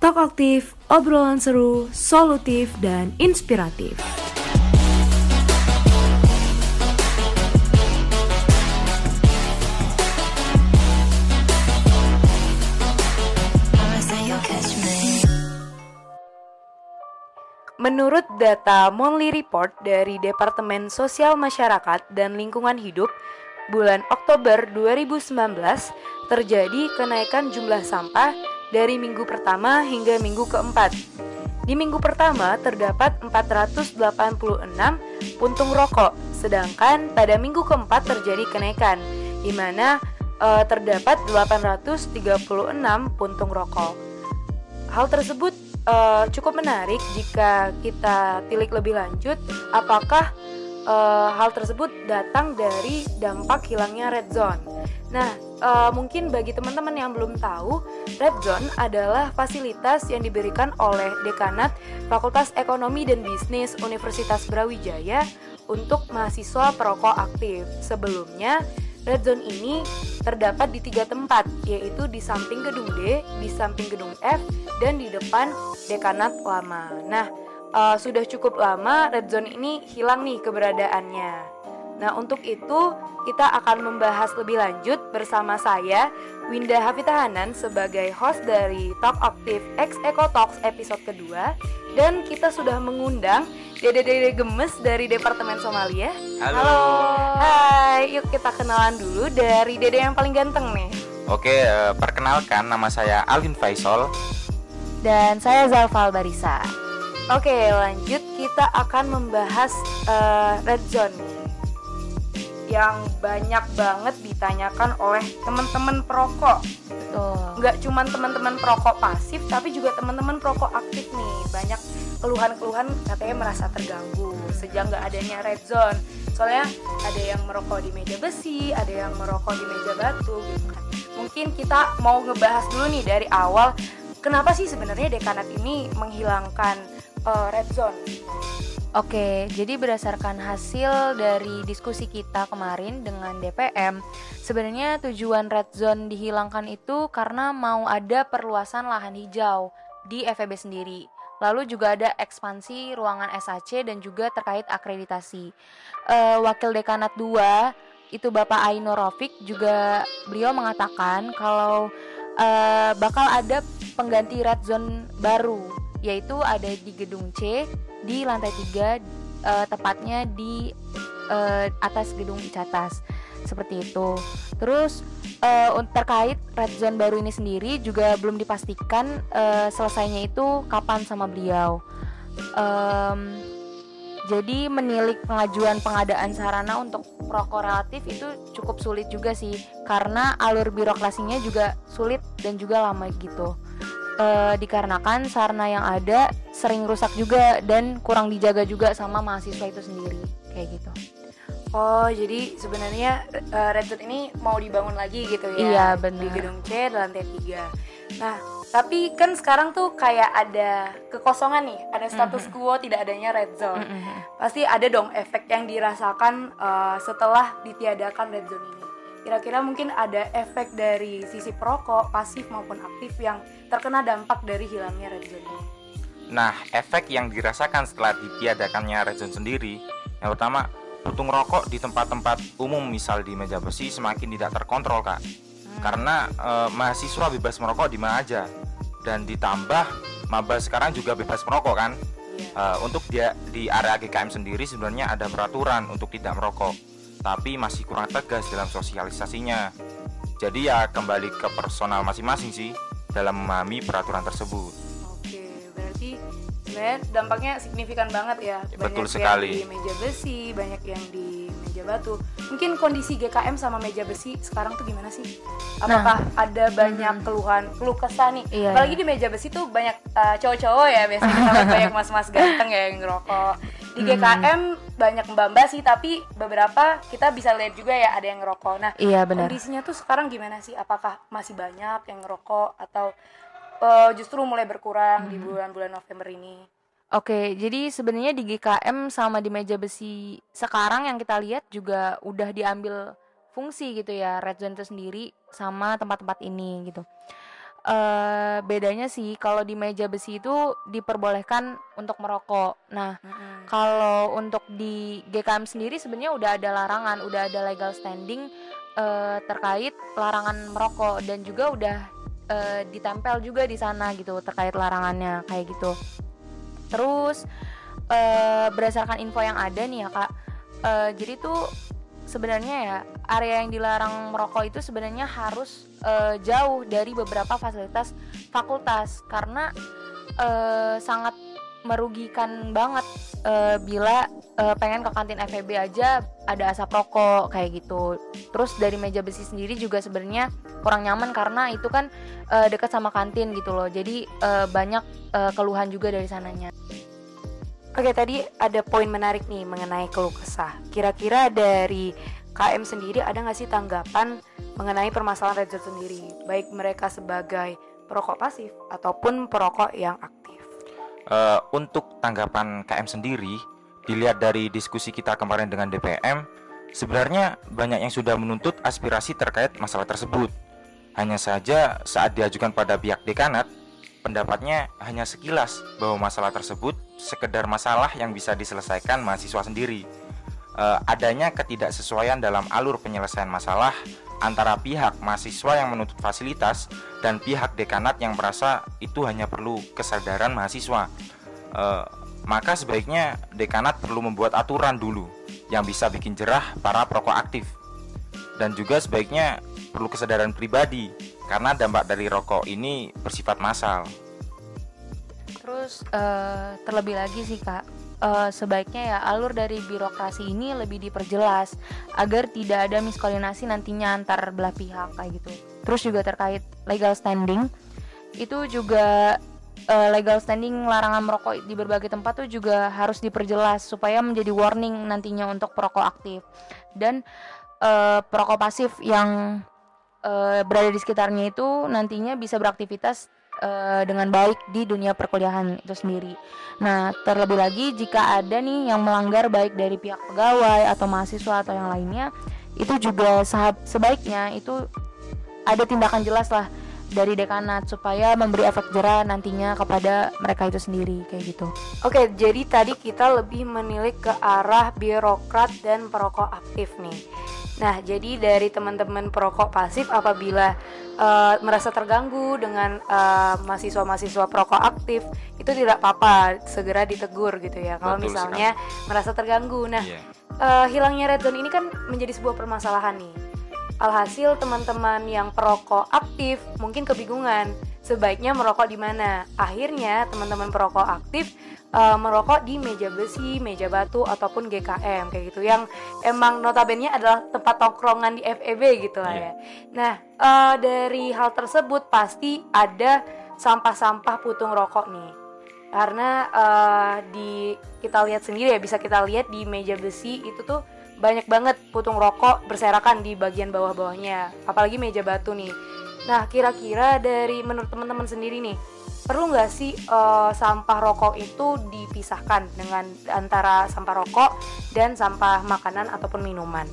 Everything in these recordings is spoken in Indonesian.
Talk aktif, obrolan seru, solutif, dan inspiratif. Menurut data Monthly Report dari Departemen Sosial Masyarakat dan Lingkungan Hidup, bulan Oktober 2019 terjadi kenaikan jumlah sampah dari minggu pertama hingga minggu keempat. Di minggu pertama terdapat 486 puntung rokok, sedangkan pada minggu keempat terjadi kenaikan, di mana e, terdapat 836 puntung rokok. Hal tersebut uh, cukup menarik jika kita tilik lebih lanjut apakah uh, hal tersebut datang dari dampak hilangnya red zone. Nah, uh, mungkin bagi teman-teman yang belum tahu, red zone adalah fasilitas yang diberikan oleh dekanat Fakultas Ekonomi dan Bisnis Universitas Brawijaya untuk mahasiswa perokok aktif. Sebelumnya, red zone ini terdapat di tiga tempat, yaitu di samping gedung D, di samping gedung F, dan di depan dekanat lama. Nah, uh, sudah cukup lama red zone ini hilang nih keberadaannya. Nah, untuk itu kita akan membahas lebih lanjut bersama saya Winda Hafitahanan sebagai host dari Talk Aktif X Eco Talks episode kedua dan kita sudah mengundang Dede-dede gemes dari Departemen Somalia. Halo. Halo. Hai, yuk kita kenalan dulu dari Dede yang paling ganteng nih. Oke, uh, perkenalkan nama saya Alvin Faisal dan saya Zalfal Barisa. Oke, lanjut kita akan membahas uh, red zone yang banyak banget ditanyakan oleh teman-teman perokok. Betul. Nggak cuma teman-teman perokok pasif, tapi juga teman-teman perokok aktif nih. Banyak keluhan-keluhan katanya merasa terganggu sejak nggak adanya red zone. Soalnya ada yang merokok di meja besi, ada yang merokok di meja batu gitu kan. Mungkin kita mau ngebahas dulu nih dari awal kenapa sih sebenarnya dekanat ini menghilangkan uh, red zone? Oke, jadi berdasarkan hasil dari diskusi kita kemarin dengan DPM, sebenarnya tujuan red zone dihilangkan itu karena mau ada perluasan lahan hijau di FEB sendiri. Lalu juga ada ekspansi ruangan SAC dan juga terkait akreditasi. E, Wakil Dekanat 2 itu Bapak Aino Rofik juga beliau mengatakan kalau e, bakal ada pengganti red zone baru yaitu ada di gedung C di lantai 3 uh, eh, tepatnya di uh, atas gedung Icatas seperti itu. Terus uh, terkait red zone baru ini sendiri juga belum dipastikan uh, selesainya itu kapan sama beliau. Um, jadi menilik pengajuan pengadaan sarana untuk rokok relatif itu cukup sulit juga sih karena alur birokrasinya juga sulit dan juga lama gitu e, dikarenakan sarana yang ada sering rusak juga dan kurang dijaga juga sama mahasiswa itu sendiri kayak gitu. Oh, jadi sebenarnya uh, Red Dot ini mau dibangun lagi gitu ya? Iya, benar. Di gedung C, di lantai 3. Nah, tapi kan sekarang tuh kayak ada kekosongan nih, ada status mm -hmm. quo tidak adanya red zone. Mm -hmm. Pasti ada dong efek yang dirasakan uh, setelah ditiadakan red zone ini. Kira-kira mungkin ada efek dari sisi perokok, pasif maupun aktif yang terkena dampak dari hilangnya red zone ini. Nah, efek yang dirasakan setelah ditiadakannya red zone sendiri, yang pertama, putung rokok di tempat-tempat umum misal di meja besi semakin tidak terkontrol kak, hmm. karena e, mahasiswa bebas merokok di mana aja, dan ditambah maba sekarang juga bebas merokok kan. Yeah. E, untuk dia di area GKM sendiri sebenarnya ada peraturan untuk tidak merokok, tapi masih kurang tegas dalam sosialisasinya. Jadi ya kembali ke personal masing-masing sih dalam memahami peraturan tersebut. Oke, berarti sebenarnya dampaknya signifikan banget ya. Banyak Betul sekali. Yang di meja besi, banyak yang di meja batu. Mungkin kondisi GKM sama meja besi sekarang tuh gimana sih? Apakah nah, ada banyak hmm. keluhan, keluh kesah nih? Iya, Apalagi iya. di meja besi tuh banyak uh, cowok-cowok ya biasanya kita banyak mas-mas ganteng ya yang ngerokok. Di GKM hmm. banyak mbak-mbak sih, tapi beberapa kita bisa lihat juga ya ada yang ngerokok. Nah, iya, benar. kondisinya tuh sekarang gimana sih? Apakah masih banyak yang ngerokok atau uh, justru mulai berkurang hmm. di bulan-bulan November ini? Oke, jadi sebenarnya di GKM sama di meja besi sekarang yang kita lihat juga udah diambil fungsi gitu ya red zone itu sendiri sama tempat-tempat ini gitu. Uh, bedanya sih kalau di meja besi itu diperbolehkan untuk merokok. Nah, mm-hmm. kalau untuk di GKM sendiri sebenarnya udah ada larangan, udah ada legal standing uh, terkait larangan merokok dan juga udah uh, ditempel juga di sana gitu terkait larangannya kayak gitu. Terus uh, berdasarkan info yang ada nih ya kak, uh, jadi tuh sebenarnya ya area yang dilarang merokok itu sebenarnya harus uh, jauh dari beberapa fasilitas fakultas karena uh, sangat merugikan banget uh, bila uh, pengen ke kantin FEB aja ada asap rokok kayak gitu. Terus dari meja besi sendiri juga sebenarnya kurang nyaman karena itu kan uh, dekat sama kantin gitu loh. Jadi uh, banyak uh, keluhan juga dari sananya. Oke, tadi ada poin menarik nih mengenai keluh kesah. Kira-kira dari KM sendiri ada nggak sih tanggapan mengenai permasalahan red sendiri, baik mereka sebagai perokok pasif ataupun perokok yang aktif? Uh, untuk tanggapan KM sendiri, dilihat dari diskusi kita kemarin dengan DPM, sebenarnya banyak yang sudah menuntut aspirasi terkait masalah tersebut. Hanya saja saat diajukan pada pihak dekanat, pendapatnya hanya sekilas bahwa masalah tersebut sekedar masalah yang bisa diselesaikan mahasiswa sendiri. E, adanya ketidaksesuaian dalam alur penyelesaian masalah antara pihak mahasiswa yang menuntut fasilitas dan pihak dekanat yang merasa itu hanya perlu kesadaran mahasiswa. E, maka sebaiknya dekanat perlu membuat aturan dulu yang bisa bikin jerah para perokok aktif. Dan juga sebaiknya perlu kesadaran pribadi karena dampak dari rokok ini bersifat massal. Terus uh, terlebih lagi sih kak, uh, sebaiknya ya alur dari birokrasi ini lebih diperjelas agar tidak ada miskoordinasi nantinya antar belah pihak kayak gitu. Terus juga terkait legal standing, itu juga uh, legal standing larangan merokok di berbagai tempat tuh juga harus diperjelas supaya menjadi warning nantinya untuk perokok aktif dan uh, perokok pasif yang uh, berada di sekitarnya itu nantinya bisa beraktivitas uh, dengan baik di dunia perkuliahan itu sendiri. Nah, terlebih lagi jika ada nih yang melanggar baik dari pihak pegawai atau mahasiswa atau yang lainnya, itu juga sebaiknya itu ada tindakan jelas lah dari dekanat supaya memberi efek jerah nantinya kepada mereka itu sendiri kayak gitu. Oke, jadi tadi kita lebih menilik ke arah birokrat dan perokok aktif nih. Nah, jadi dari teman-teman perokok pasif apabila uh, merasa terganggu dengan uh, mahasiswa-mahasiswa perokok aktif, itu tidak apa-apa, segera ditegur gitu ya. Kalau misalnya sekali. merasa terganggu. Nah, yeah. Iya. uh, hilangnya red zone ini kan menjadi sebuah permasalahan nih. Alhasil teman-teman yang perokok aktif mungkin kebingungan sebaiknya merokok di mana. Akhirnya teman-teman perokok aktif uh, merokok di meja besi, meja batu ataupun GKM kayak gitu yang emang notabene adalah tempat tongkrongan di FEB gitu lah yeah. ya. Nah, uh, dari hal tersebut pasti ada sampah-sampah putung rokok nih. Karena uh, di kita lihat sendiri ya bisa kita lihat di meja besi itu tuh banyak banget putung rokok berserakan di bagian bawah-bawahnya, apalagi meja batu nih. Nah, kira-kira dari menurut teman-teman sendiri nih, perlu nggak sih uh, sampah rokok itu dipisahkan dengan antara sampah rokok dan sampah makanan ataupun minuman?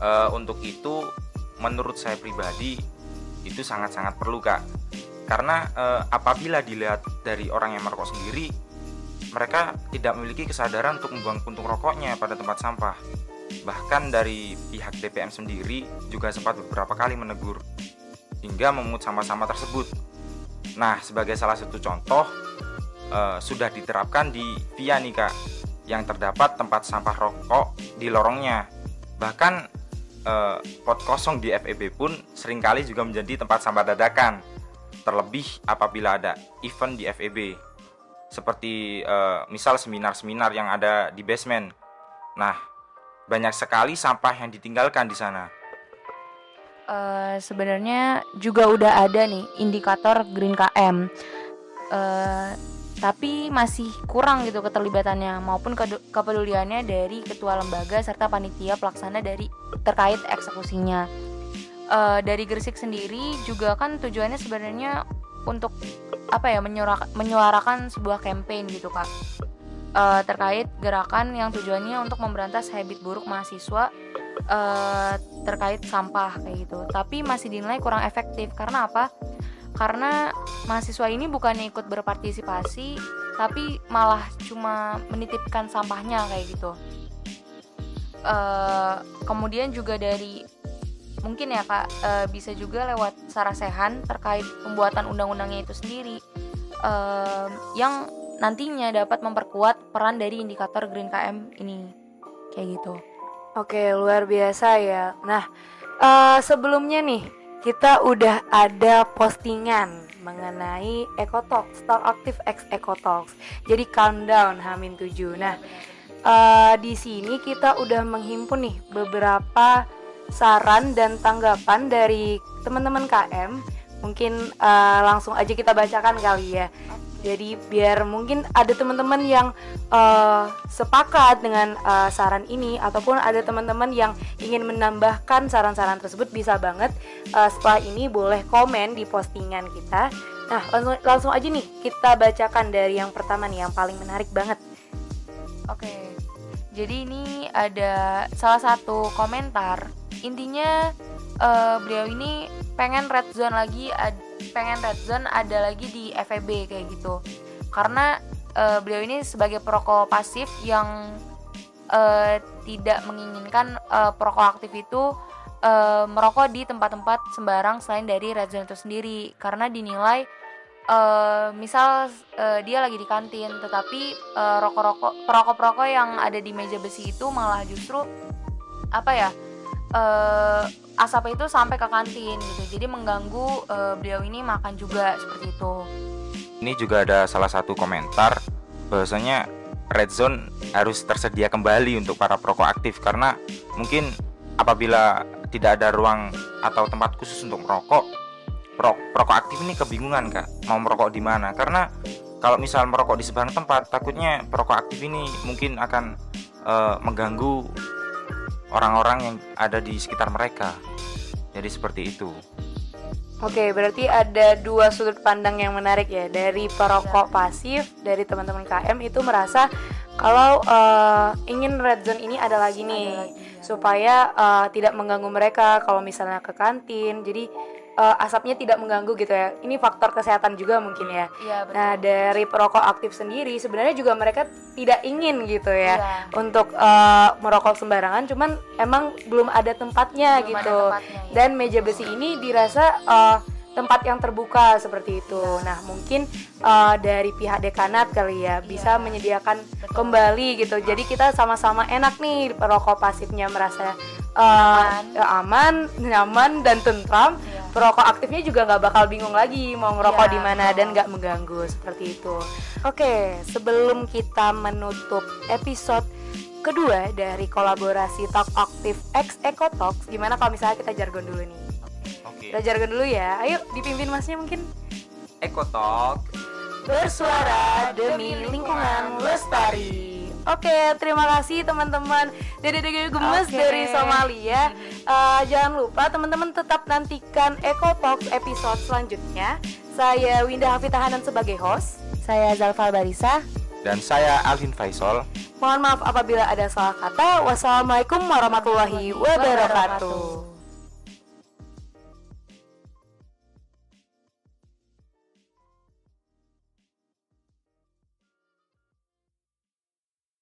Uh, untuk itu, menurut saya pribadi itu sangat-sangat perlu kak, karena uh, apabila dilihat dari orang yang merokok sendiri, mereka tidak memiliki kesadaran untuk membuang puntung rokoknya pada tempat sampah. Bahkan dari pihak DPM sendiri juga sempat beberapa kali menegur hingga memungut sampah-sampah tersebut Nah, sebagai salah satu contoh uh, sudah diterapkan di Via nih Kak, yang terdapat tempat sampah rokok di lorongnya. Bahkan uh, pot kosong di FEB pun sering kali juga menjadi tempat sampah dadakan. Terlebih apabila ada event di FEB. Seperti uh, misal seminar-seminar yang ada di basement. Nah, banyak sekali sampah yang ditinggalkan di sana uh, sebenarnya juga udah ada nih indikator Green KM. Uh, eh, tapi masih kurang gitu keterlibatannya maupun kepeduliannya dari ketua lembaga serta panitia pelaksana dari terkait eksekusinya. Uh, dari Gresik sendiri juga kan tujuannya sebenarnya untuk apa ya menyuarakan, menyuarakan sebuah campaign gitu kak uh, terkait gerakan yang tujuannya untuk memberantas habit buruk mahasiswa uh, terkait sampah kayak gitu. Tapi masih dinilai kurang efektif. Karena apa? Karena mahasiswa ini bukannya ikut berpartisipasi tapi malah cuma menitipkan sampahnya kayak gitu. Uh, kemudian juga dari mungkin ya kak uh, bisa juga lewat sarasehan terkait pembuatan undang-undangnya itu sendiri uh, yang nantinya dapat memperkuat peran dari indikator Green KM ini kayak gitu. Oke luar biasa ya. Nah uh, sebelumnya nih kita udah ada postingan mengenai Ecotalk, Stock Active X Ecotalks. Jadi countdown Hamin 7. Nah, uh, di sini kita udah menghimpun nih beberapa saran dan tanggapan dari teman-teman KM. Mungkin uh, langsung aja kita bacakan kali ya. Jadi biar mungkin ada teman-teman yang uh, sepakat dengan uh, saran ini ataupun ada teman-teman yang ingin menambahkan saran-saran tersebut bisa banget uh, setelah ini boleh komen di postingan kita. Nah langsung langsung aja nih kita bacakan dari yang pertama nih yang paling menarik banget. Oke, jadi ini ada salah satu komentar intinya uh, beliau ini pengen red zone lagi ad, pengen red zone ada lagi di FEB kayak gitu. Karena uh, beliau ini sebagai perokok pasif yang uh, tidak menginginkan uh, perokok aktif itu uh, merokok di tempat-tempat sembarang selain dari red zone itu sendiri. Karena dinilai uh, misal uh, dia lagi di kantin tetapi uh, rokok-rokok perokok-perokok yang ada di meja besi itu malah justru apa ya uh, asap itu sampai ke kantin gitu. Jadi mengganggu uh, beliau ini makan juga seperti itu. Ini juga ada salah satu komentar bahwasanya red zone harus tersedia kembali untuk para perokok aktif. Karena mungkin apabila tidak ada ruang atau tempat khusus untuk merokok perokok aktif ini kebingungan kak. Mau merokok di mana? Karena kalau misal merokok di sebarang tempat takutnya perokok aktif ini mungkin akan uh, mengganggu orang-orang yang ada di sekitar mereka. Jadi seperti itu. Oke, berarti ada dua sudut pandang yang menarik ya dari perokok pasif dari teman-teman KM itu merasa kalau uh, ingin red zone ini ada lagi nih ada lagi, ya. supaya uh, tidak mengganggu mereka kalau misalnya ke kantin. Jadi uh, asapnya tidak mengganggu gitu ya. Ini faktor kesehatan juga mungkin ya. Iya, betul. Nah, dari perokok aktif sendiri sebenarnya juga mereka tidak ingin gitu ya, ya. untuk uh, merokok sembarangan cuman emang belum ada tempatnya belum gitu. Ada tempatnya, ya. Dan meja besi ini dirasa uh, tempat yang terbuka seperti itu. Ya. Nah, mungkin uh, dari pihak dekanat kali ya bisa ya. menyediakan Betul. kembali gitu. Jadi kita sama-sama enak nih perokok pasifnya merasa uh, aman. aman, nyaman dan tentram. Ya perokok aktifnya juga nggak bakal bingung lagi mau ngerokok ya, di mana dan nggak mengganggu seperti itu. Oke, sebelum kita menutup episode kedua dari kolaborasi Talk Aktif X Eco Talks, gimana kalau misalnya kita jargon dulu nih? Oke. Kita jargon dulu ya. Ayo dipimpin masnya mungkin. Eco Talk bersuara demi lingkungan lestari. Oke, terima kasih teman-teman Dede-dede gemes okay. dari Somalia. Uh, jangan lupa teman-teman tetap nantikan Eco Talk episode selanjutnya. Saya Winda Hafitahanan sebagai host. Saya Zalfal Barisa. Dan saya Alvin Faisal. Mohon maaf apabila ada salah kata. Wassalamualaikum warahmatullahi wabarakatuh.